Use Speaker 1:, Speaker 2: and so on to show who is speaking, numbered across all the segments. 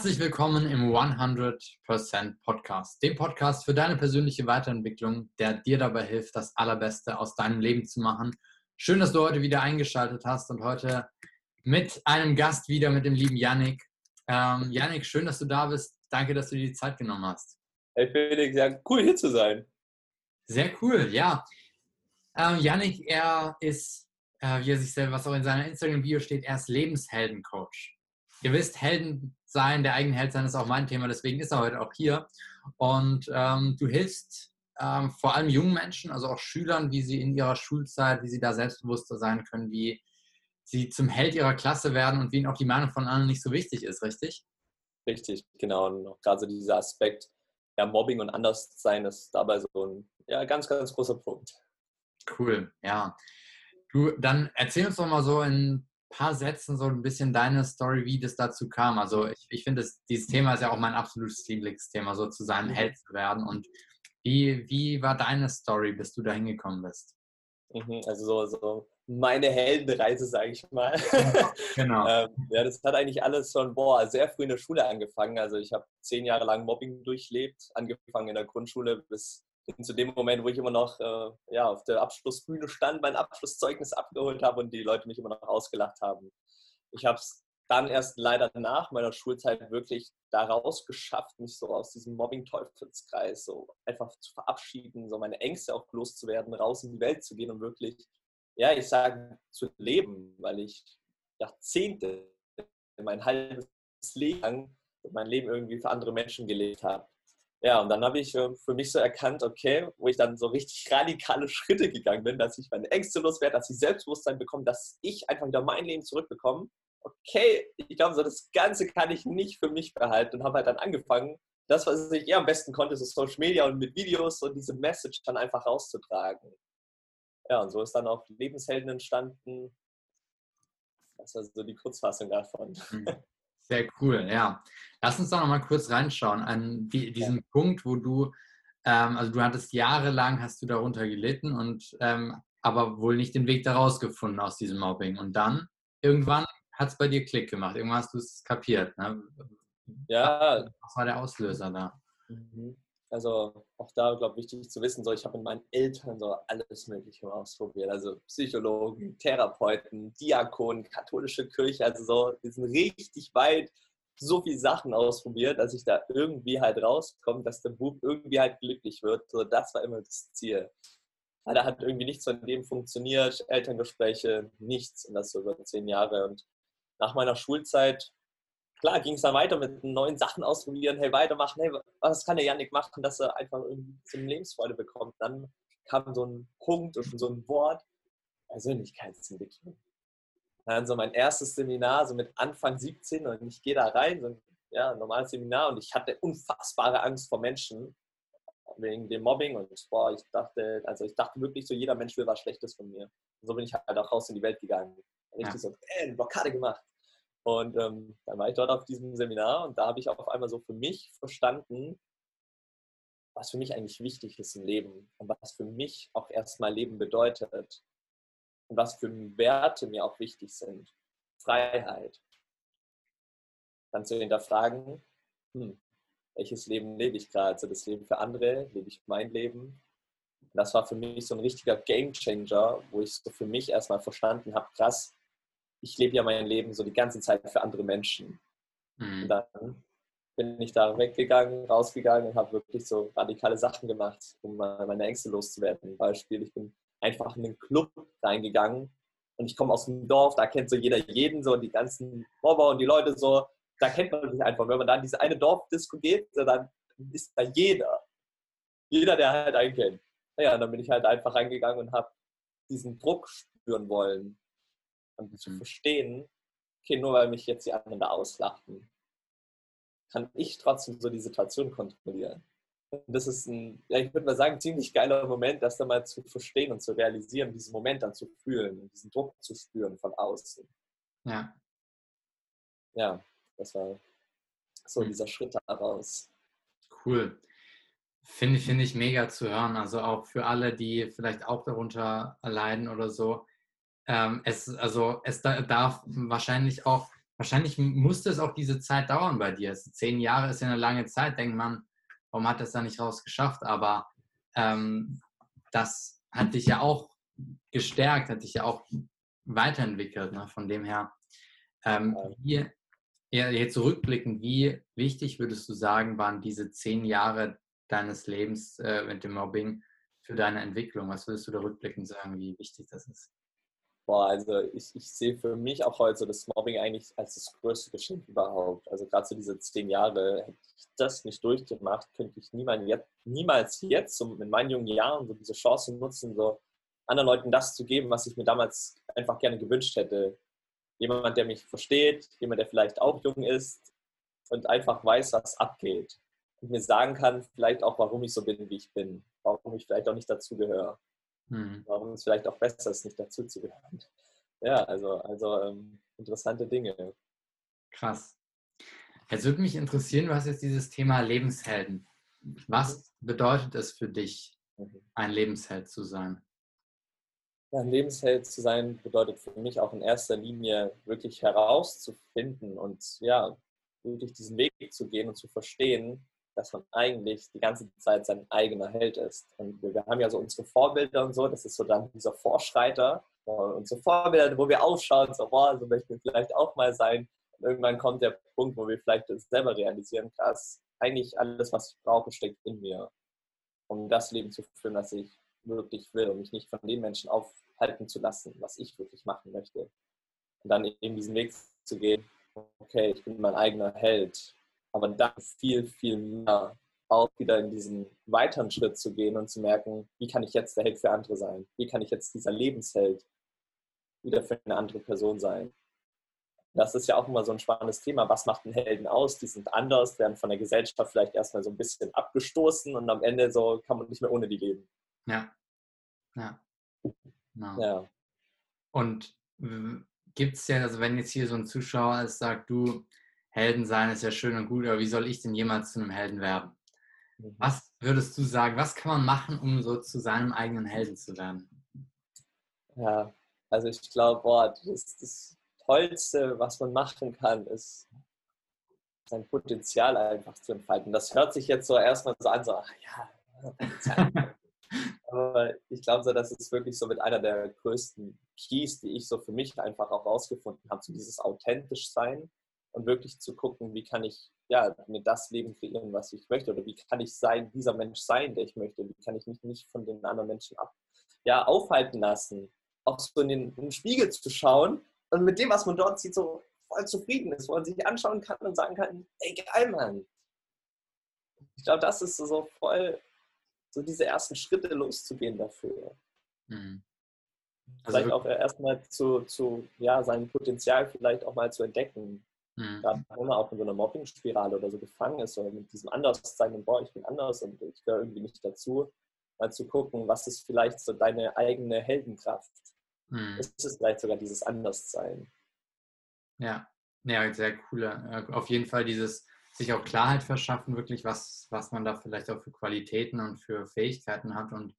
Speaker 1: Herzlich willkommen im 100% Podcast, dem Podcast für deine persönliche Weiterentwicklung, der dir dabei hilft, das Allerbeste aus deinem Leben zu machen. Schön, dass du heute wieder eingeschaltet hast und heute mit einem Gast wieder, mit dem lieben Yannick. Ähm, Yannick, schön, dass du da bist. Danke, dass du dir die Zeit genommen hast.
Speaker 2: Hey Felix, ja, cool hier zu sein.
Speaker 1: Sehr cool, ja. Ähm, Yannick, er ist, äh, wie er sich selber, was auch in seiner Instagram-Bio steht, er ist Lebensheldencoach. Ihr wisst, Helden sein, der eigene Held sein ist auch mein Thema, deswegen ist er heute auch hier. Und ähm, du hilfst ähm, vor allem jungen Menschen, also auch Schülern, wie sie in ihrer Schulzeit, wie sie da selbstbewusster sein können, wie sie zum Held ihrer Klasse werden und wie ihnen auch die Meinung von anderen nicht so wichtig ist, richtig?
Speaker 2: Richtig, genau. Und gerade so dieser Aspekt, ja, Mobbing und Anderssein ist dabei so ein ja, ganz, ganz großer Punkt.
Speaker 1: Cool, ja. Du, dann erzähl uns doch mal so in paar Sätzen so ein bisschen deine Story, wie das dazu kam. Also ich, ich finde, dieses Thema ist ja auch mein absolutes Lieblingsthema, so zu seinem mhm. Held zu werden. Und wie, wie war deine Story, bis du da hingekommen bist?
Speaker 2: Mhm, also so, so meine Heldenreise, sage ich mal.
Speaker 1: Genau.
Speaker 2: ähm, ja, das hat eigentlich alles schon boah, sehr früh in der Schule angefangen. Also ich habe zehn Jahre lang Mobbing durchlebt, angefangen in der Grundschule bis zu dem Moment, wo ich immer noch äh, ja, auf der Abschlussbühne stand, mein Abschlusszeugnis abgeholt habe und die Leute mich immer noch ausgelacht haben. Ich habe es dann erst leider nach meiner Schulzeit wirklich daraus geschafft, mich so aus diesem Mobbing-Teufelskreis so einfach zu verabschieden, so meine Ängste auch loszuwerden, raus in die Welt zu gehen und wirklich, ja, ich sage, zu leben, weil ich Jahrzehnte, mein halbes Leben mein Leben irgendwie für andere Menschen gelebt habe. Ja, und dann habe ich ähm, für mich so erkannt, okay, wo ich dann so richtig radikale Schritte gegangen bin, dass ich meine Ängste loswerde, dass ich Selbstbewusstsein bekomme, dass ich einfach wieder mein Leben zurückbekomme. Okay, ich glaube, so das Ganze kann ich nicht für mich behalten und habe halt dann angefangen, das, was ich eher am besten konnte, so Social Media und mit Videos und diese Message dann einfach rauszutragen. Ja, und so ist dann auch Lebenshelden entstanden. Das ist also die Kurzfassung davon.
Speaker 1: Mhm. Sehr cool, ja. Lass uns doch noch mal kurz reinschauen an die, diesen ja. Punkt, wo du, ähm, also du hattest jahrelang, hast du darunter gelitten und ähm, aber wohl nicht den Weg daraus gefunden aus diesem Mobbing. Und dann, irgendwann hat es bei dir Klick gemacht, irgendwann hast du es kapiert. Ne?
Speaker 2: Ja.
Speaker 1: Was war der Auslöser da?
Speaker 2: Mhm. Also auch da, glaube ich, wichtig zu wissen, so ich habe mit meinen Eltern so alles Mögliche ausprobiert. Also Psychologen, Therapeuten, Diakonen, katholische Kirche, also so, wir sind richtig weit so viele Sachen ausprobiert, dass ich da irgendwie halt rauskomme, dass der Bub irgendwie halt glücklich wird. So, das war immer das Ziel. da hat irgendwie nichts von dem funktioniert, Elterngespräche, nichts und das so über zehn Jahre. Und nach meiner Schulzeit klar ging es dann weiter mit neuen Sachen ausprobieren, hey, weitermachen, hey, was kann der Janik machen, dass er einfach irgendwie so eine Lebensfreude bekommt. Dann kam so ein Punkt und so ein Wort, Persönlichkeitsentwicklung. Dann so mein erstes Seminar, so mit Anfang 17 und ich gehe da rein, so ein ja, normales Seminar und ich hatte unfassbare Angst vor Menschen wegen dem Mobbing und boah, ich dachte, also ich dachte wirklich so, jeder Mensch will was Schlechtes von mir. Und so bin ich halt auch raus in die Welt gegangen. Richtig ja. so, äh, Blockade gemacht. Und ähm, dann war ich dort auf diesem Seminar und da habe ich auf einmal so für mich verstanden, was für mich eigentlich wichtig ist im Leben und was für mich auch erstmal Leben bedeutet und was für Werte mir auch wichtig sind. Freiheit. Dann zu hinterfragen, hm, welches Leben lebe ich gerade? Also das Leben für andere, lebe ich mein Leben? Und das war für mich so ein richtiger Game Changer, wo ich so für mich erstmal verstanden habe, krass, ich lebe ja mein Leben so die ganze Zeit für andere Menschen. Mhm. Und dann bin ich da weggegangen, rausgegangen und habe wirklich so radikale Sachen gemacht, um meine Ängste loszuwerden. Beispiel, ich bin einfach in einen Club reingegangen und ich komme aus dem Dorf, da kennt so jeder jeden, so die ganzen Mobber und die Leute so, da kennt man sich einfach. Wenn man da in diese eine Dorfdisco geht, dann ist da jeder. Jeder, der halt einen kennt. Naja, und dann bin ich halt einfach reingegangen und habe diesen Druck spüren wollen und zu mhm. verstehen, okay, nur weil mich jetzt die anderen da auslachten, kann ich trotzdem so die Situation kontrollieren. Und das ist ein, ja, ich würde mal sagen, ziemlich geiler Moment, das dann mal zu verstehen und zu realisieren, diesen Moment dann zu fühlen und diesen Druck zu spüren von außen.
Speaker 1: Ja.
Speaker 2: Ja, das war so mhm. dieser Schritt daraus.
Speaker 1: Cool. Finde find ich mega zu hören. Also auch für alle, die vielleicht auch darunter leiden oder so ähm, es, also es darf wahrscheinlich auch wahrscheinlich musste es auch diese Zeit dauern bei dir. Zehn Jahre ist ja eine lange Zeit, denkt man, warum hat das da nicht rausgeschafft? Aber ähm, das hat dich ja auch gestärkt, hat dich ja auch weiterentwickelt. Ne? Von dem her, ähm, wie, ja, jetzt zurückblickend, wie wichtig würdest du sagen, waren diese zehn Jahre deines Lebens äh, mit dem Mobbing für deine Entwicklung? Was würdest du da rückblickend sagen, wie wichtig das ist?
Speaker 2: Boah, also ich, ich sehe für mich auch heute das Mobbing eigentlich als das größte Geschenk überhaupt. Also gerade so diese zehn Jahre, hätte ich das nicht durchgemacht, könnte ich niemals jetzt, niemals jetzt so in meinen jungen Jahren so diese Chance nutzen, so anderen Leuten das zu geben, was ich mir damals einfach gerne gewünscht hätte. Jemand, der mich versteht, jemand, der vielleicht auch jung ist und einfach weiß, was abgeht. Und mir sagen kann, vielleicht auch, warum ich so bin, wie ich bin. Warum ich vielleicht auch nicht dazugehöre. Hm. Warum es vielleicht auch besser ist, nicht dazu zu gehören. Ja, also, also ähm, interessante Dinge.
Speaker 1: Krass. Jetzt würde mich interessieren, du hast jetzt dieses Thema Lebenshelden. Was bedeutet es für dich, mhm. ein Lebensheld zu sein?
Speaker 2: Ja, ein Lebensheld zu sein bedeutet für mich auch in erster Linie wirklich herauszufinden und ja, wirklich diesen Weg zu gehen und zu verstehen, dass man eigentlich die ganze Zeit sein eigener Held ist. Und wir, wir haben ja so unsere Vorbilder und so, das ist so dann dieser Vorschreiter, unsere Vorbilder, wo wir aufschauen, so, boah, so möchten wir vielleicht auch mal sein. Und irgendwann kommt der Punkt, wo wir vielleicht selber realisieren, krass, eigentlich alles, was ich brauche, steckt in mir, um das Leben zu führen, das ich wirklich will und mich nicht von den Menschen aufhalten zu lassen, was ich wirklich machen möchte. Und dann eben diesen Weg zu gehen, okay, ich bin mein eigener Held, aber dann viel, viel mehr auch wieder in diesen weiteren Schritt zu gehen und zu merken, wie kann ich jetzt der Held für andere sein? Wie kann ich jetzt dieser Lebensheld wieder für eine andere Person sein? Das ist ja auch immer so ein spannendes Thema. Was macht einen Helden aus? Die sind anders, werden von der Gesellschaft vielleicht erstmal so ein bisschen abgestoßen und am Ende so kann man nicht mehr ohne die leben.
Speaker 1: Ja. Ja. Genau. ja. Und gibt es ja, also wenn jetzt hier so ein Zuschauer ist, sagt, du, Helden sein ist ja schön und gut, aber wie soll ich denn jemals zu einem Helden werden? Mhm. Was würdest du sagen, was kann man machen, um so zu seinem eigenen Helden zu werden?
Speaker 2: Ja, also ich glaube, das, das Tollste, was man machen kann, ist sein Potenzial einfach zu entfalten. Das hört sich jetzt so erstmal so an, so, ach ja, aber ich glaube so, das ist wirklich so mit einer der größten Keys, die ich so für mich einfach auch rausgefunden habe, so dieses authentisch sein und wirklich zu gucken, wie kann ich ja, mir das Leben kreieren, was ich möchte oder wie kann ich sein, dieser Mensch sein, der ich möchte, wie kann ich mich nicht von den anderen Menschen ab, ja, aufhalten lassen, auch so in den, in den Spiegel zu schauen und mit dem, was man dort sieht, so voll zufrieden ist, wo man sich anschauen kann und sagen kann, ey, geil, Mann. Ich glaube, das ist so voll, so diese ersten Schritte loszugehen dafür. Mhm. Also vielleicht auch erstmal zu, zu ja, seinem Potenzial vielleicht auch mal zu entdecken. Mhm. Gerade wenn man auch in so einer Mobbing-Spirale oder so gefangen ist, oder mit diesem Anderssein und boah, ich bin anders und ich gehöre irgendwie nicht dazu, mal zu gucken, was ist vielleicht so deine eigene Heldenkraft? Mhm. Ist es vielleicht sogar dieses Anderssein?
Speaker 1: Ja, ja, sehr cool. Auf jeden Fall dieses sich auch Klarheit verschaffen, wirklich, was, was man da vielleicht auch für Qualitäten und für Fähigkeiten hat. Und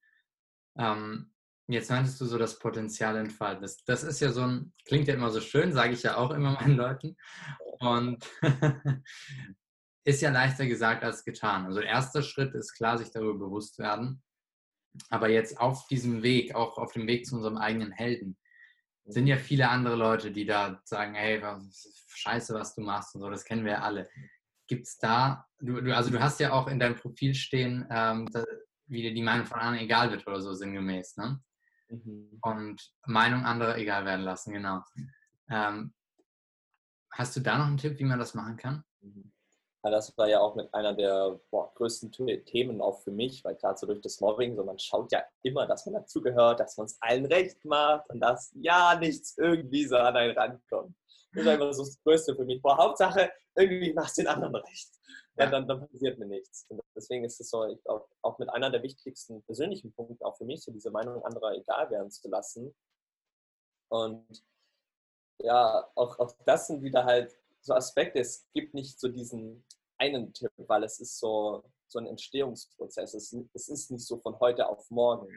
Speaker 1: ähm, jetzt meintest du so das Potenzial entfalten. Das, das ist ja so ein, klingt ja immer so schön, sage ich ja auch immer meinen Leuten. Und ist ja leichter gesagt als getan. Also erster Schritt ist klar, sich darüber bewusst werden. Aber jetzt auf diesem Weg, auch auf dem Weg zu unserem eigenen Helden, sind ja viele andere Leute, die da sagen, hey, was, scheiße, was du machst und so, das kennen wir ja alle. Gibt es da, du, du, also du hast ja auch in deinem Profil stehen, ähm, da, wie dir die Meinung von anderen egal wird oder so sinngemäß, ne? Mhm. Und Meinung anderer egal werden lassen, genau. Ähm, Hast du da noch einen Tipp, wie man das machen kann?
Speaker 2: Mhm. Ja, das war ja auch mit einer der boah, größten Themen auch für mich, weil gerade so durch das Mobbing, so man schaut ja immer, dass man dazugehört, dass man es allen recht macht und dass ja nichts irgendwie so an einen rankommt. Das ist einfach so das Größte für mich. Boah, Hauptsache, irgendwie machst du den anderen recht. Ja, dann, dann, passiert mir nichts. Und deswegen ist es so, ich glaube, auch mit einer der wichtigsten persönlichen Punkte auch für mich, so diese Meinung anderer egal werden zu lassen. Und ja, auch, auch das sind wieder halt so Aspekte. Es gibt nicht so diesen einen Tipp, weil es ist so, so ein Entstehungsprozess. Es, es ist nicht so von heute auf morgen.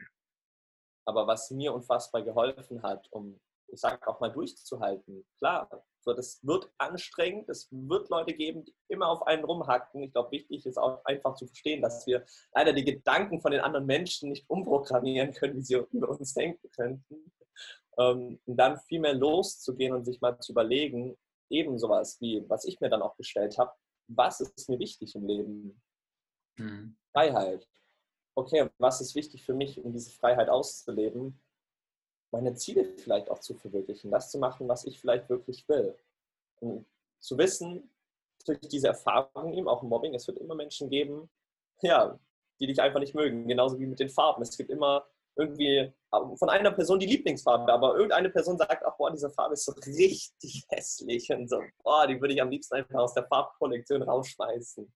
Speaker 2: Aber was mir unfassbar geholfen hat, um ich sage auch mal durchzuhalten. Klar, so, das wird anstrengend, es wird Leute geben, die immer auf einen rumhacken. Ich glaube, wichtig ist auch einfach zu verstehen, dass wir leider die Gedanken von den anderen Menschen nicht umprogrammieren können, wie sie über uns denken könnten. Ähm, dann viel mehr loszugehen und sich mal zu überlegen, eben sowas wie, was ich mir dann auch gestellt habe, was ist mir wichtig im Leben? Mhm. Freiheit. Okay, was ist wichtig für mich, um diese Freiheit auszuleben? meine Ziele vielleicht auch zu verwirklichen, das zu machen, was ich vielleicht wirklich will. Und zu wissen, durch diese Erfahrung eben auch im Mobbing, es wird immer Menschen geben, ja, die dich einfach nicht mögen, genauso wie mit den Farben. Es gibt immer irgendwie von einer Person die Lieblingsfarbe, aber irgendeine Person sagt, ach boah, diese Farbe ist so richtig hässlich und so, boah, die würde ich am liebsten einfach aus der Farbkollektion rausschmeißen.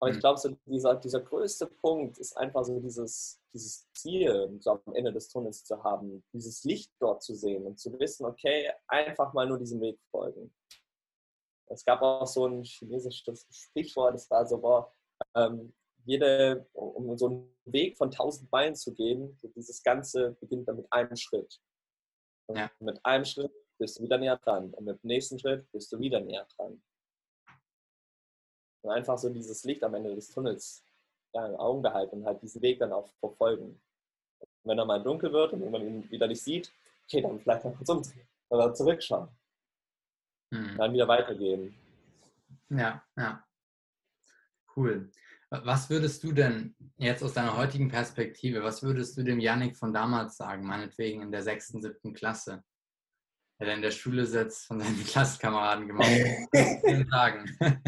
Speaker 2: Aber ich mhm. glaube, so dieser, dieser größte Punkt ist einfach so dieses, dieses Ziel so am Ende des Tunnels zu haben, dieses Licht dort zu sehen und zu wissen, okay, einfach mal nur diesem Weg folgen. Es gab auch so ein chinesisches Sprichwort, das war so, boah, ähm, jede, um so einen Weg von tausend Meilen zu gehen, so dieses Ganze beginnt dann mit einem Schritt. Und ja. mit einem Schritt bist du wieder näher dran und mit dem nächsten Schritt bist du wieder näher dran. Und einfach so dieses Licht am Ende des Tunnels ja, in Augen behalten und halt diesen Weg dann auch verfolgen. Und wenn er mal dunkel wird und man ihn wieder nicht sieht, okay, dann vielleicht mal kurz umdrehen oder zurückschauen. Hm. Dann wieder weitergehen.
Speaker 1: Ja, ja. Cool. Was würdest du denn jetzt aus deiner heutigen Perspektive, was würdest du dem Yannick von damals sagen, meinetwegen in der sechsten, siebten Klasse? Der in der Schule sitzt, von seinen Klassenkameraden gemacht. sagen.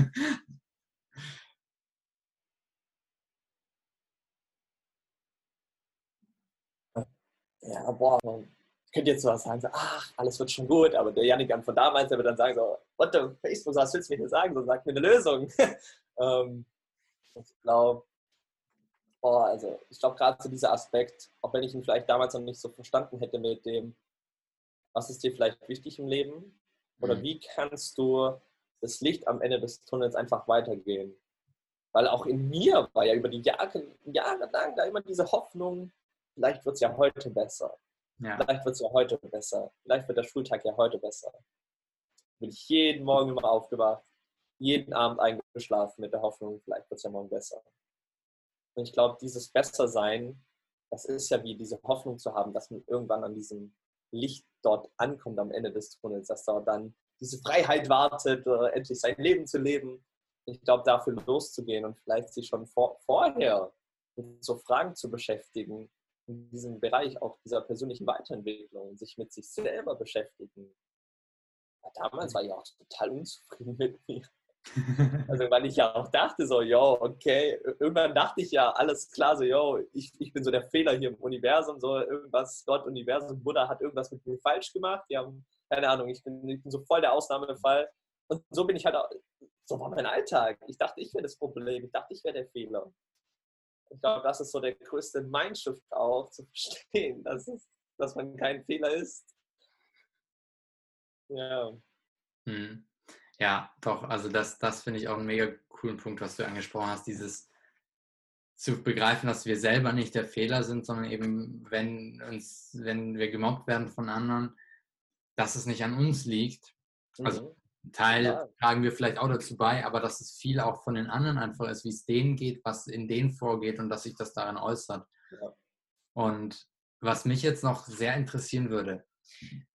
Speaker 2: ja, boah, man könnte jetzt was sagen, so, ach, alles wird schon gut, aber der Janik von damals, der wird dann sagen, so, what the Facebook, was willst du mir hier sagen? So, sag mir eine Lösung. ähm, ich glaube, boah, also ich glaube gerade zu dieser Aspekt, auch wenn ich ihn vielleicht damals noch nicht so verstanden hätte mit dem, was ist dir vielleicht wichtig im Leben? Oder mhm. wie kannst du das Licht am Ende des Tunnels einfach weitergehen? Weil auch in mir war ja über die Jahre, Jahre lang da immer diese Hoffnung, vielleicht wird es ja heute besser. Ja. Vielleicht wird es ja heute besser. Vielleicht wird der Schultag ja heute besser. Bin ich jeden Morgen immer aufgewacht, jeden Abend eingeschlafen mit der Hoffnung, vielleicht wird es ja morgen besser. Und ich glaube, dieses Bessersein, das ist ja wie diese Hoffnung zu haben, dass man irgendwann an diesem Licht dort ankommt am Ende des Tunnels, dass da dann diese Freiheit wartet, äh, endlich sein Leben zu leben. Ich glaube, dafür loszugehen und vielleicht sich schon vor, vorher mit so Fragen zu beschäftigen, in diesem Bereich auch dieser persönlichen Weiterentwicklung, sich mit sich selber beschäftigen. Damals war ich auch total unzufrieden mit mir. Also weil ich ja auch dachte so, yo, okay, irgendwann dachte ich ja, alles klar, so, yo, ich, ich bin so der Fehler hier im Universum, so irgendwas, Gott, Universum, Buddha hat irgendwas mit mir falsch gemacht, die haben, keine Ahnung, ich bin, ich bin so voll der Ausnahmefall. Und so bin ich halt auch, so war mein Alltag. Ich dachte, ich wäre das Problem, ich dachte, ich wäre der Fehler ich glaube, das ist so der größte Mindshift auch, zu verstehen, dass, dass man kein Fehler ist.
Speaker 1: Ja. Hm. Ja, doch, also das, das finde ich auch einen mega coolen Punkt, was du angesprochen hast, dieses zu begreifen, dass wir selber nicht der Fehler sind, sondern eben, wenn uns, wenn wir gemobbt werden von anderen, dass es nicht an uns liegt. Also mhm. Teil ja. tragen wir vielleicht auch dazu bei, aber dass es viel auch von den anderen einfach ist, wie es denen geht, was in denen vorgeht und dass sich das daran äußert. Ja. Und was mich jetzt noch sehr interessieren würde,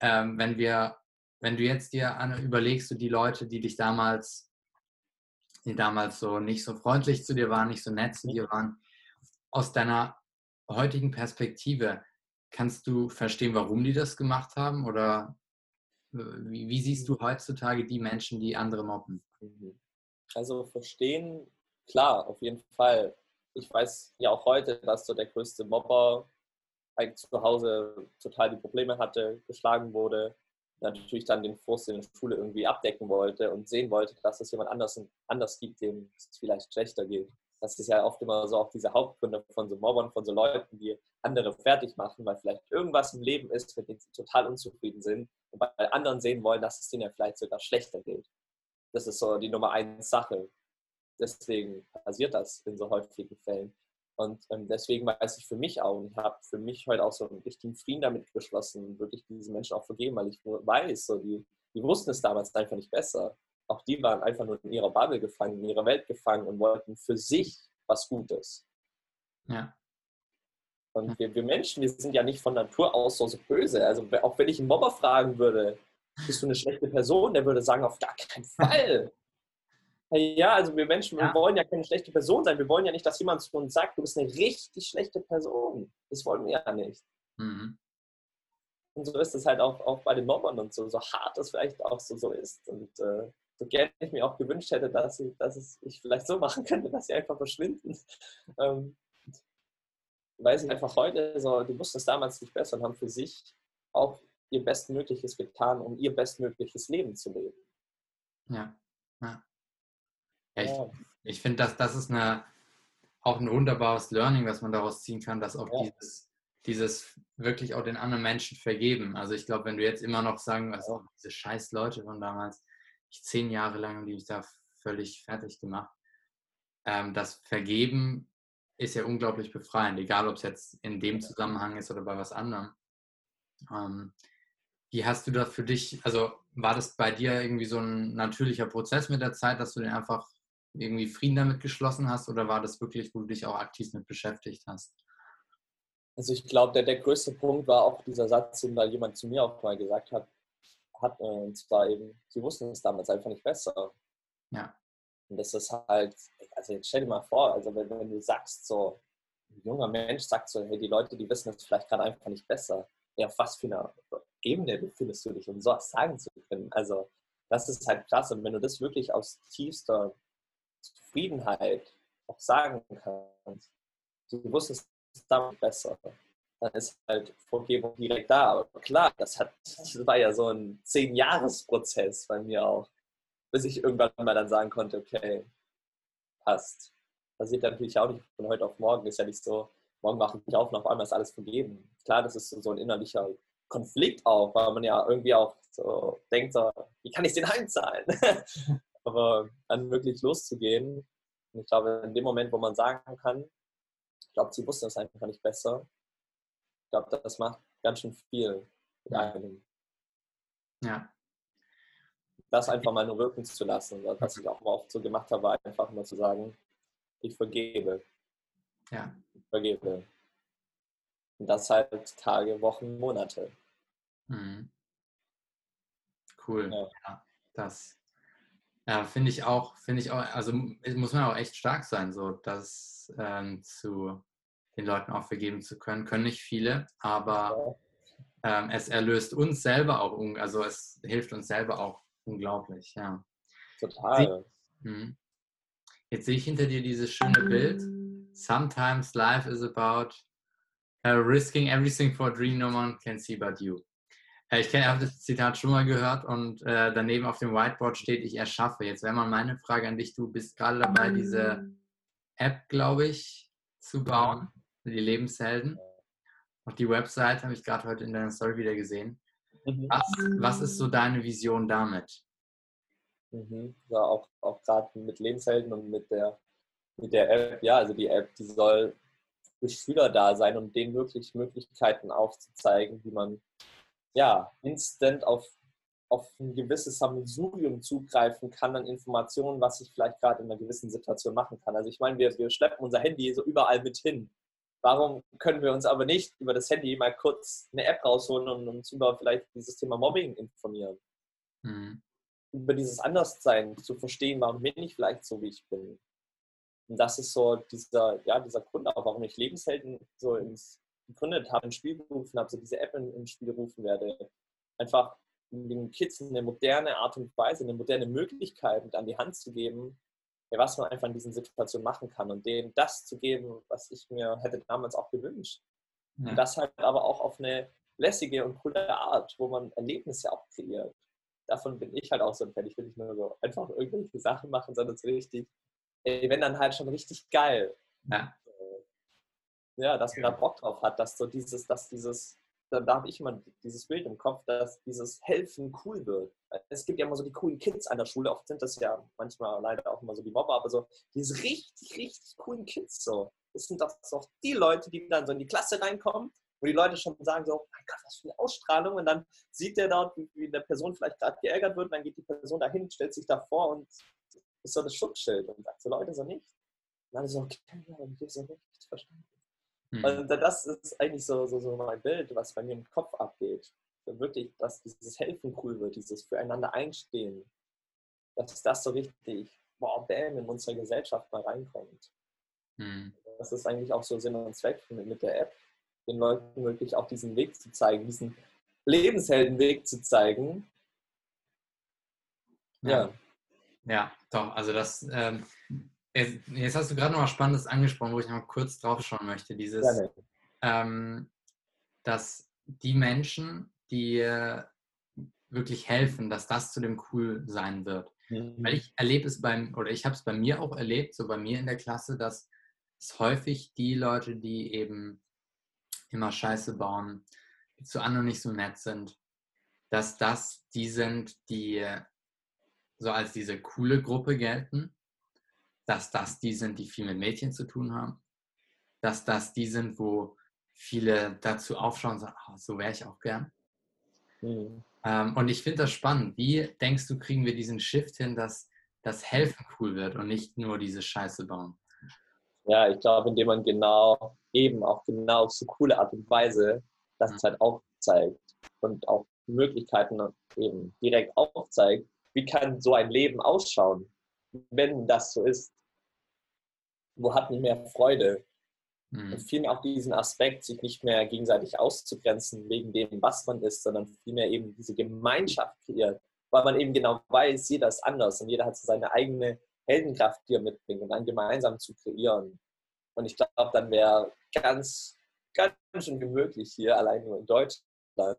Speaker 1: ähm, wenn wir, wenn du jetzt dir überlegst, du die Leute, die dich damals, die damals so nicht so freundlich zu dir waren, nicht so nett zu dir waren, aus deiner heutigen Perspektive, kannst du verstehen, warum die das gemacht haben oder wie, wie, siehst du heutzutage die Menschen, die andere mobben? Mhm.
Speaker 2: Also verstehen, klar, auf jeden Fall. Ich weiß ja auch heute, dass so der größte Mobber eigentlich zu Hause total die Probleme hatte, geschlagen wurde, natürlich dann den Frust in der Schule irgendwie abdecken wollte und sehen wollte, dass es jemand anders, anders gibt, dem es vielleicht schlechter geht das ist ja oft immer so auch diese Hauptgründe von so Mobbern, von so Leuten, die andere fertig machen, weil vielleicht irgendwas im Leben ist, mit dem sie total unzufrieden sind und bei anderen sehen wollen, dass es denen ja vielleicht sogar schlechter geht. Das ist so die Nummer eins Sache. Deswegen passiert das in so häufigen Fällen. Und ähm, deswegen weiß ich für mich auch, und ich habe für mich heute auch so einen richtigen Frieden damit geschlossen, wirklich diesen Menschen auch vergeben, weil ich weiß, so die, die wussten es damals einfach nicht besser. Auch die waren einfach nur in ihrer Bubble gefangen, in ihrer Welt gefangen und wollten für sich was Gutes.
Speaker 1: Ja.
Speaker 2: Und wir, wir Menschen, wir sind ja nicht von Natur aus so, so böse. Also auch wenn ich einen Mobber fragen würde, bist du eine schlechte Person, der würde sagen, auf gar keinen Fall. Ja, also wir Menschen, ja. wir wollen ja keine schlechte Person sein. Wir wollen ja nicht, dass jemand zu uns sagt, du bist eine richtig schlechte Person. Das wollen wir ja nicht. Mhm. Und so ist es halt auch, auch bei den Mobbern und so, so hart es vielleicht auch so, so ist. Und äh, so gerne ich mir auch gewünscht hätte, dass ich, dass es ich vielleicht so machen könnte, dass sie einfach verschwinden. Ähm, weil sie einfach heute so, die wussten es damals nicht besser und haben für sich auch ihr Bestmögliches getan, um ihr bestmögliches Leben zu leben.
Speaker 1: Ja, ja. Ja ich, ja. ich finde, dass das ist eine, auch ein wunderbares Learning, was man daraus ziehen kann, dass auch ja. dieses, dieses wirklich auch den anderen Menschen vergeben. Also ich glaube, wenn du jetzt immer noch sagen, was auch diese scheiß Leute von damals, ich zehn Jahre lang die mich da völlig fertig gemacht. Ähm, das Vergeben ist ja unglaublich befreiend, egal ob es jetzt in dem Zusammenhang ist oder bei was anderem. Ähm, wie hast du das für dich, also war das bei dir irgendwie so ein natürlicher Prozess mit der Zeit, dass du den einfach irgendwie Frieden damit geschlossen hast oder war das wirklich, wo du dich auch aktiv mit beschäftigt hast?
Speaker 2: Also ich glaube, der, der größte Punkt war auch dieser Satz, den da jemand zu mir auch mal gesagt hat, hat äh, und zwar eben, sie wussten es damals einfach nicht besser.
Speaker 1: Ja.
Speaker 2: Und das ist halt, also jetzt stell dir mal vor, also wenn, wenn du sagst, so ein junger Mensch sagt so, hey, die Leute, die wissen es vielleicht gerade einfach nicht besser. Ja, auf was für einer Ebene befindest du dich, um sowas sagen zu können? Also, das ist halt klasse. Und wenn du das wirklich aus tiefster Zufriedenheit auch sagen kannst, du wusstest es damals besser, dann ist halt Vergebung direkt da. Aber klar, das, hat, das war ja so ein Zehn-Jahres-Prozess bei mir auch bis ich irgendwann mal dann sagen konnte, okay, passt. Passiert natürlich auch nicht von heute auf morgen. Ist ja nicht so, morgen mache ich auf und auf einmal ist alles vergeben. Klar, das ist so ein innerlicher Konflikt auch, weil man ja irgendwie auch so denkt, so, wie kann ich den heimzahlen? Aber dann wirklich loszugehen. Und ich glaube, in dem Moment, wo man sagen kann, ich glaube, sie wussten es einfach nicht besser. Ich glaube, das macht ganz schön viel mit einem.
Speaker 1: Ja,
Speaker 2: das einfach mal nur wirken zu lassen. Was ich auch oft so gemacht habe, war einfach nur zu sagen, ich vergebe.
Speaker 1: Ja.
Speaker 2: Ich vergebe. Und das halt Tage, Wochen, Monate.
Speaker 1: Mhm. Cool. Ja. ja das ja, finde ich auch, finde ich auch, also muss man auch echt stark sein, so das ähm, zu den Leuten auch vergeben zu können. Können nicht viele, aber ähm, es erlöst uns selber auch, also es hilft uns selber auch Unglaublich, ja.
Speaker 2: Total.
Speaker 1: Hm. Jetzt sehe ich hinter dir dieses schöne Bild. Sometimes life is about uh, risking everything for a dream no one can see but you. Äh, ich habe das Zitat schon mal gehört und äh, daneben auf dem Whiteboard steht, ich erschaffe. Jetzt wäre mal meine Frage an dich, du bist gerade dabei, diese App, glaube ich, zu bauen, für die Lebenshelden. Auch die Website habe ich gerade heute in deiner Story wieder gesehen. Mhm. Was, was ist so deine Vision damit?
Speaker 2: Mhm. Ja, auch, auch gerade mit Lebenshelden und mit der, mit der App. Ja, also die App, die soll für Schüler da sein und denen wirklich Möglichkeiten aufzuzeigen, wie man ja instant auf, auf ein gewisses Sammelsurium zugreifen kann an Informationen, was ich vielleicht gerade in einer gewissen Situation machen kann. Also ich meine, wir, wir schleppen unser Handy so überall mit hin. Warum können wir uns aber nicht über das Handy mal kurz eine App rausholen und uns über vielleicht dieses Thema Mobbing informieren? Mhm. Über dieses Anderssein zu verstehen, warum bin ich vielleicht so, wie ich bin. Und das ist so dieser, ja, dieser Grund auch, warum ich Lebenshelden so ins, gegründet habe, ins Spiel gerufen habe, so diese App ins Spiel rufen werde. Einfach den Kids eine moderne Art und Weise, eine moderne Möglichkeit mit an die Hand zu geben, was man einfach in diesen Situationen machen kann und denen das zu geben, was ich mir hätte damals auch gewünscht. Ja. Und das halt aber auch auf eine lässige und coole Art, wo man Erlebnisse auch kreiert. Davon bin ich halt auch so ein Fan. Ich will nicht nur so einfach irgendwelche Sachen machen, sondern so richtig, ey, wenn dann halt schon richtig geil.
Speaker 1: Ja.
Speaker 2: Ja, dass man da Bock drauf hat, dass so dieses, dass dieses dann habe ich immer dieses Bild im Kopf, dass dieses Helfen cool wird. Es gibt ja immer so die coolen Kids an der Schule, oft sind das ja manchmal leider auch immer so die Mobber, aber so diese richtig, richtig coolen Kids so. das sind doch, doch die Leute, die dann so in die Klasse reinkommen, wo die Leute schon sagen so, oh mein Gott, was für eine Ausstrahlung. Und dann sieht der dort, wie, wie der Person vielleicht gerade geärgert wird, und dann geht die Person dahin, stellt sich davor und ist so das Schutzschild und sagt so, Leute, so nicht. Und dann so, okay, ja, ich so nicht verstanden. Mhm. Und das ist eigentlich so, so, so mein Bild, was bei mir im Kopf abgeht. Wirklich, dass dieses Helfen cool wird, dieses Füreinander einstehen, dass das so richtig, boah, bam, in unsere Gesellschaft mal reinkommt. Mhm. Das ist eigentlich auch so Sinn und Zweck mit der App, den Leuten wirklich auch diesen Weg zu zeigen, diesen Lebensheldenweg zu zeigen.
Speaker 1: Ja. Ja, doch, also das, ähm, jetzt hast du gerade noch was Spannendes angesprochen, wo ich noch kurz drauf schauen möchte. Dieses, ähm, dass die Menschen, die wirklich helfen, dass das zu dem cool sein wird. Mhm. Weil ich erlebe es beim, oder ich habe es bei mir auch erlebt, so bei mir in der Klasse, dass es häufig die Leute, die eben immer Scheiße bauen, die zu anderen nicht so nett sind, dass das die sind, die so als diese coole Gruppe gelten, dass das die sind, die viel mit Mädchen zu tun haben, dass das die sind, wo viele dazu aufschauen und sagen, oh, so wäre ich auch gern. Mhm. Ähm, und ich finde das spannend. Wie denkst du, kriegen wir diesen Shift hin, dass das Helfen cool wird und nicht nur diese Scheiße bauen?
Speaker 2: Ja, ich glaube, indem man genau, eben auch genau auf so coole Art und Weise das mhm. halt aufzeigt und auch Möglichkeiten eben direkt aufzeigt, wie kann so ein Leben ausschauen, wenn das so ist? Wo hat man mehr Freude? Mhm. Und vielmehr auch diesen Aspekt, sich nicht mehr gegenseitig auszugrenzen wegen dem, was man ist, sondern vielmehr eben diese Gemeinschaft kreiert, weil man eben genau weiß, jeder ist anders und jeder hat so seine eigene Heldenkraft, die er mitbringt und dann gemeinsam zu kreieren. Und ich glaube, dann wäre ganz, ganz schön gemütlich hier, allein nur in Deutschland.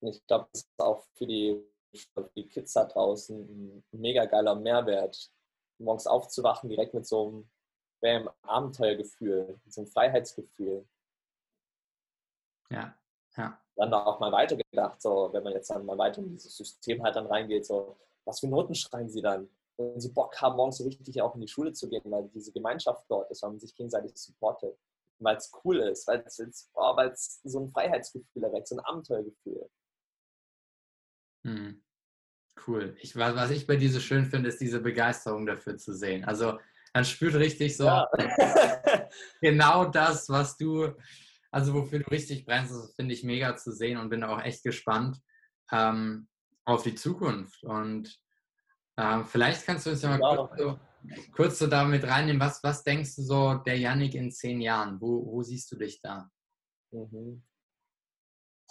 Speaker 2: Und ich glaube, das ist auch für die, für die Kids da draußen ein mega geiler Mehrwert, morgens aufzuwachen, direkt mit so einem bam, Abenteuergefühl, mit so einem Freiheitsgefühl.
Speaker 1: Ja, ja.
Speaker 2: Dann auch mal weitergedacht, so, wenn man jetzt dann mal weiter in dieses System halt dann reingeht, so, was für Noten schreiben sie dann? wenn sie Bock haben, morgens so richtig auch in die Schule zu gehen, weil diese Gemeinschaft dort ist, weil man sich gegenseitig supportet, weil es cool ist, weil es oh, so ein Freiheitsgefühl erweckt, so ein Abenteuergefühl.
Speaker 1: Hm. Cool. Ich, was ich bei dir so schön finde, ist diese Begeisterung dafür zu sehen. Also man spürt richtig so ja. genau das, was du, also wofür du richtig brennst, das finde ich mega zu sehen und bin auch echt gespannt ähm, auf die Zukunft. Und ähm, vielleicht kannst du uns ja mal kurz so, kurz so damit reinnehmen. Was, was denkst du so, der Yannick in zehn Jahren? Wo, wo siehst du dich da? Mhm.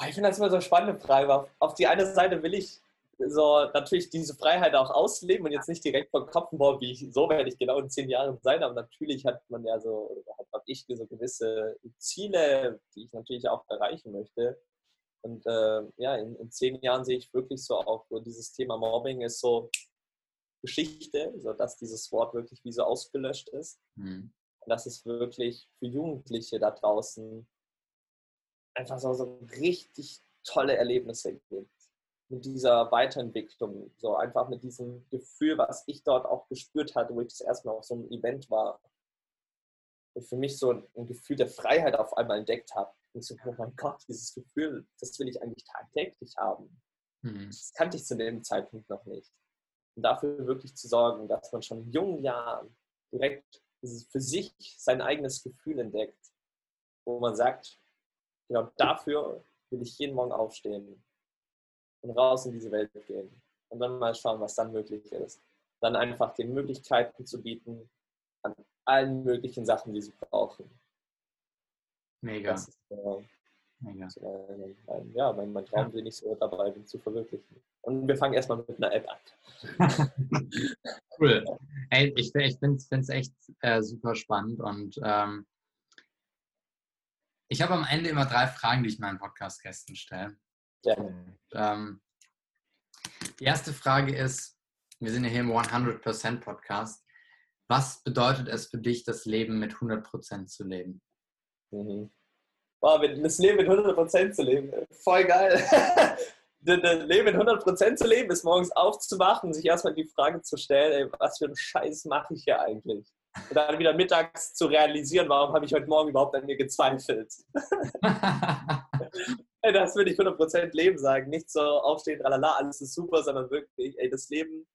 Speaker 2: Ich finde das immer so eine spannende Frage. Auf die eine Seite will ich so natürlich diese Freiheit auch ausleben und jetzt nicht direkt vor Kopf, boah, wie ich, so werde ich genau in zehn Jahren sein, aber natürlich hat man ja so, oder hat ich so gewisse Ziele, die ich natürlich auch erreichen möchte. Und äh, ja, in, in, zehn Jahren sehe ich wirklich so auch, wo dieses Thema Mobbing ist so, Geschichte, sodass dieses Wort wirklich wie so ausgelöscht ist. Mhm. Und dass es wirklich für Jugendliche da draußen einfach so, so richtig tolle Erlebnisse gibt. Mit dieser Weiterentwicklung, so einfach mit diesem Gefühl, was ich dort auch gespürt hatte, wo ich das erstmal auf so einem Event war. Und für mich so ein Gefühl der Freiheit auf einmal entdeckt habe. Und so, oh mein Gott, dieses Gefühl, das will ich eigentlich tagtäglich haben. Mhm. Das kannte ich zu dem Zeitpunkt noch nicht und dafür wirklich zu sorgen, dass man schon in jungen Jahren direkt für sich sein eigenes Gefühl entdeckt, wo man sagt, genau dafür will ich jeden Morgen aufstehen und raus in diese Welt gehen und dann mal schauen, was dann möglich ist. Dann einfach den Möglichkeiten zu bieten an allen möglichen Sachen, die sie brauchen.
Speaker 1: Mega. Ist,
Speaker 2: äh, Mega. Mein, ja, mein, mein Traum, den ich so dabei bin, zu verwirklichen. Und wir fangen erstmal mit einer App an.
Speaker 1: cool. Ey, ich, ich finde es echt äh, super spannend und ähm, ich habe am Ende immer drei Fragen, die ich meinen Podcast-Gästen stelle. Ja. ähm, die erste Frage ist, wir sind ja hier im 100% Podcast. Was bedeutet es für dich, das Leben mit 100% zu leben?
Speaker 2: Mhm wow, das Leben mit 100% zu leben, voll geil. das Leben mit 100% zu leben ist morgens aufzuwachen und sich erstmal die Frage zu stellen, ey, was für einen Scheiß mache ich hier eigentlich? Und dann wieder mittags zu realisieren, warum habe ich heute Morgen überhaupt an mir gezweifelt. das würde ich 100% Leben sagen. Nicht so aufstehen, tralala, alles ist super, sondern wirklich, ey, das Leben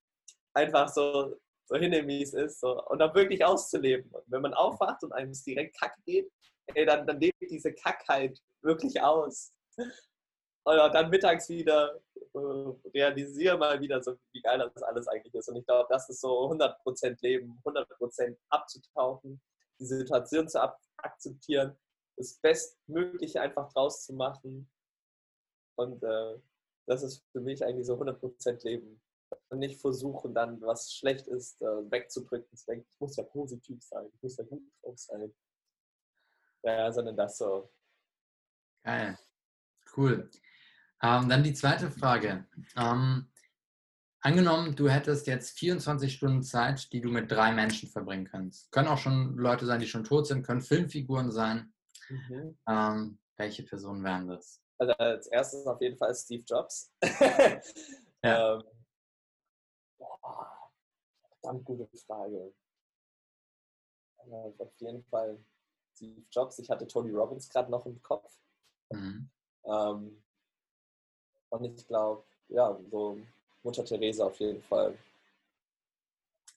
Speaker 2: einfach so, so hinnehmen, wie es ist. So, und dann wirklich auszuleben. Und wenn man aufwacht und einem es direkt kacke geht, ey, dann, dann lebt diese Kackheit wirklich aus. Und dann mittags wieder äh, realisiere mal wieder, so, wie geil das alles eigentlich ist. Und ich glaube, das ist so 100% Leben, 100% abzutauchen, die Situation zu akzeptieren, das Bestmögliche einfach draus zu machen. Und äh, das ist für mich eigentlich so 100% Leben. Und nicht versuchen, dann, was schlecht ist, äh, wegzudrücken, zu denken, ich muss ja positiv sein, ich muss ja gut drauf sein. Ja, sondern das so.
Speaker 1: Geil. Cool. Ähm, dann die zweite Frage. Ähm, angenommen, du hättest jetzt 24 Stunden Zeit, die du mit drei Menschen verbringen kannst. Können auch schon Leute sein, die schon tot sind, können Filmfiguren sein. Mhm. Ähm, welche Personen wären das?
Speaker 2: Also als erstes auf jeden Fall Steve Jobs.
Speaker 1: ja.
Speaker 2: ähm, boah, verdammt gute Frage. auf jeden Fall Steve Jobs. Ich hatte Tony Robbins gerade noch im Kopf. Mhm. Ähm, und ich glaube, ja, so Mutter Therese auf jeden Fall.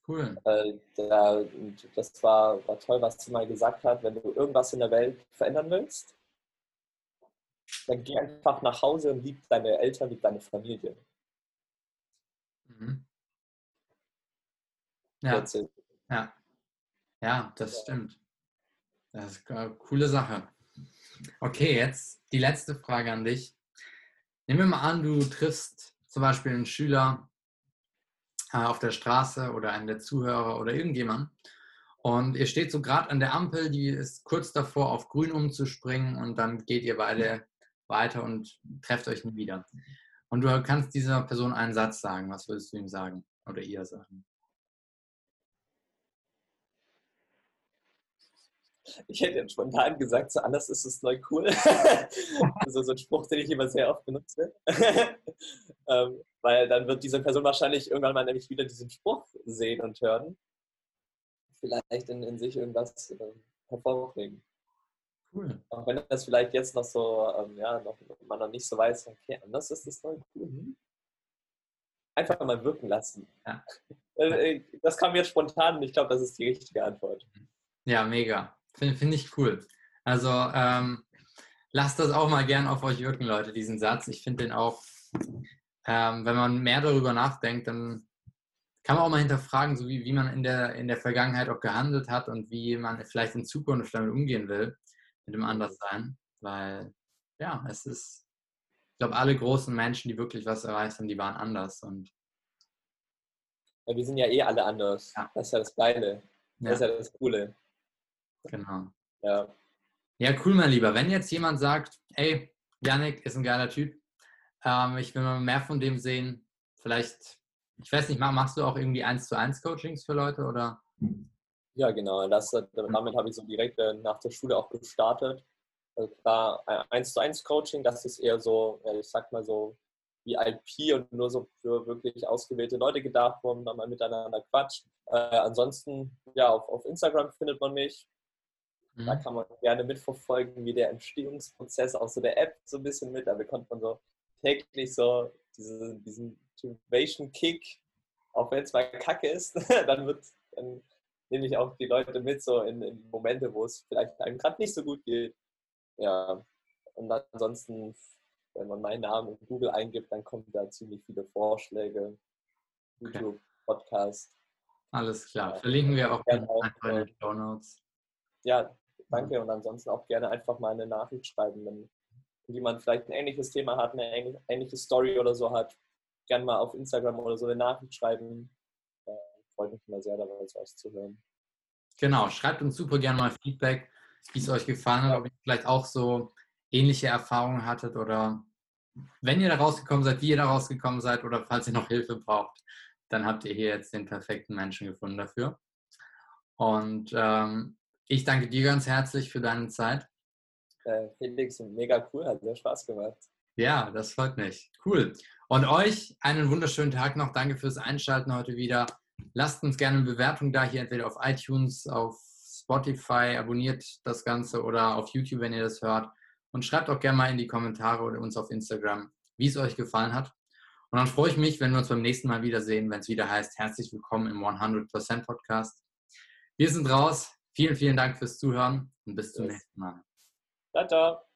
Speaker 1: Cool.
Speaker 2: Äh, der, das war, war toll, was sie mal gesagt hat. Wenn du irgendwas in der Welt verändern willst, dann geh einfach nach Hause und lieb deine Eltern, lieb deine Familie.
Speaker 1: Mhm. Ja. ja. Ja, das ja. stimmt. Das ist eine coole Sache. Okay, jetzt die letzte Frage an dich. Nehmen wir mal an, du triffst zum Beispiel einen Schüler äh, auf der Straße oder einen der Zuhörer oder irgendjemand und ihr steht so gerade an der Ampel, die ist kurz davor, auf grün umzuspringen und dann geht ihr beide weiter und trefft euch nie wieder. Und du kannst dieser Person einen Satz sagen. Was würdest du ihm sagen oder ihr sagen?
Speaker 2: Ich hätte jetzt spontan gesagt, so anders ist es neu cool. also so ein Spruch, den ich immer sehr oft benutze. ähm, weil dann wird diese Person wahrscheinlich irgendwann mal nämlich wieder diesen Spruch sehen und hören. Vielleicht in, in sich irgendwas äh, hervorbringen. Cool. Auch wenn das vielleicht jetzt noch so, ähm, ja, noch, man noch nicht so weiß, okay, anders ist das neu cool. Hm? Einfach mal wirken lassen. Ja. Äh, äh, das kam jetzt spontan und ich glaube, das ist die richtige Antwort.
Speaker 1: Ja, mega. Finde find ich cool. Also ähm, lasst das auch mal gern auf euch wirken, Leute, diesen Satz. Ich finde den auch, ähm, wenn man mehr darüber nachdenkt, dann kann man auch mal hinterfragen, so wie, wie man in der, in der Vergangenheit auch gehandelt hat und wie man vielleicht in Zukunft damit umgehen will, mit dem Anderssein. Weil, ja, es ist, ich glaube, alle großen Menschen, die wirklich was erreicht haben, die waren anders. Und
Speaker 2: ja, wir sind ja eh alle anders. Ja. Das ist ja das Geile. Das ja. ist ja das Coole.
Speaker 1: Genau.
Speaker 2: Ja.
Speaker 1: Ja, cool, mein Lieber. Wenn jetzt jemand sagt, ey, Yannick ist ein geiler Typ, ähm, ich will mal mehr von dem sehen, vielleicht, ich weiß nicht, machst du auch irgendwie 1 zu 1 Coachings für Leute oder?
Speaker 2: Ja, genau. Das, damit habe ich so direkt äh, nach der Schule auch gestartet. Also klar, 1 zu 1 Coaching, das ist eher so, ich sag mal so, wie IP und nur so für wirklich ausgewählte Leute gedacht, wo man mal miteinander quatscht. Äh, ansonsten, ja, auf, auf Instagram findet man mich. Mhm. Da kann man gerne mitverfolgen, wie der Entstehungsprozess auch so der App so ein bisschen mit. Da bekommt man so täglich so diese, diesen Motivation-Kick, auch wenn es mal kacke ist, dann wird dann nehme ich auch die Leute mit, so in, in Momente, wo es vielleicht einem gerade nicht so gut geht. Ja, und ansonsten, wenn man meinen Namen in Google eingibt, dann kommen da ziemlich viele Vorschläge. YouTube, okay. Podcast.
Speaker 1: Alles klar. Verlinken wir auch, auch in den Show Notes.
Speaker 2: Ja, danke. Und ansonsten auch gerne einfach mal eine Nachricht schreiben, wenn jemand vielleicht ein ähnliches Thema hat, eine ähnliche Story oder so hat. Gerne mal auf Instagram oder so eine Nachricht schreiben. Äh, freut mich immer sehr, dabei was zu hören.
Speaker 1: Genau, schreibt uns super gerne mal Feedback, wie es euch gefallen hat, ob ihr vielleicht auch so ähnliche Erfahrungen hattet oder wenn ihr da rausgekommen seid, wie ihr da rausgekommen seid oder falls ihr noch Hilfe braucht, dann habt ihr hier jetzt den perfekten Menschen gefunden dafür. Und ähm, ich danke dir ganz herzlich für deine Zeit.
Speaker 2: Äh, Felix, mega cool, hat sehr Spaß gemacht.
Speaker 1: Ja, das freut mich. Cool. Und euch einen wunderschönen Tag noch. Danke fürs Einschalten heute wieder. lasst uns gerne eine Bewertung da, hier entweder auf iTunes, auf Spotify, abonniert das Ganze oder auf YouTube, wenn ihr das hört. Und schreibt auch gerne mal in die Kommentare oder uns auf Instagram, wie es euch gefallen hat. Und dann freue ich mich, wenn wir uns beim nächsten Mal wiedersehen, wenn es wieder heißt, herzlich willkommen im 100% Podcast. Wir sind raus. Vielen, vielen Dank fürs Zuhören und bis zum nächsten Mal.
Speaker 2: Ciao, ciao.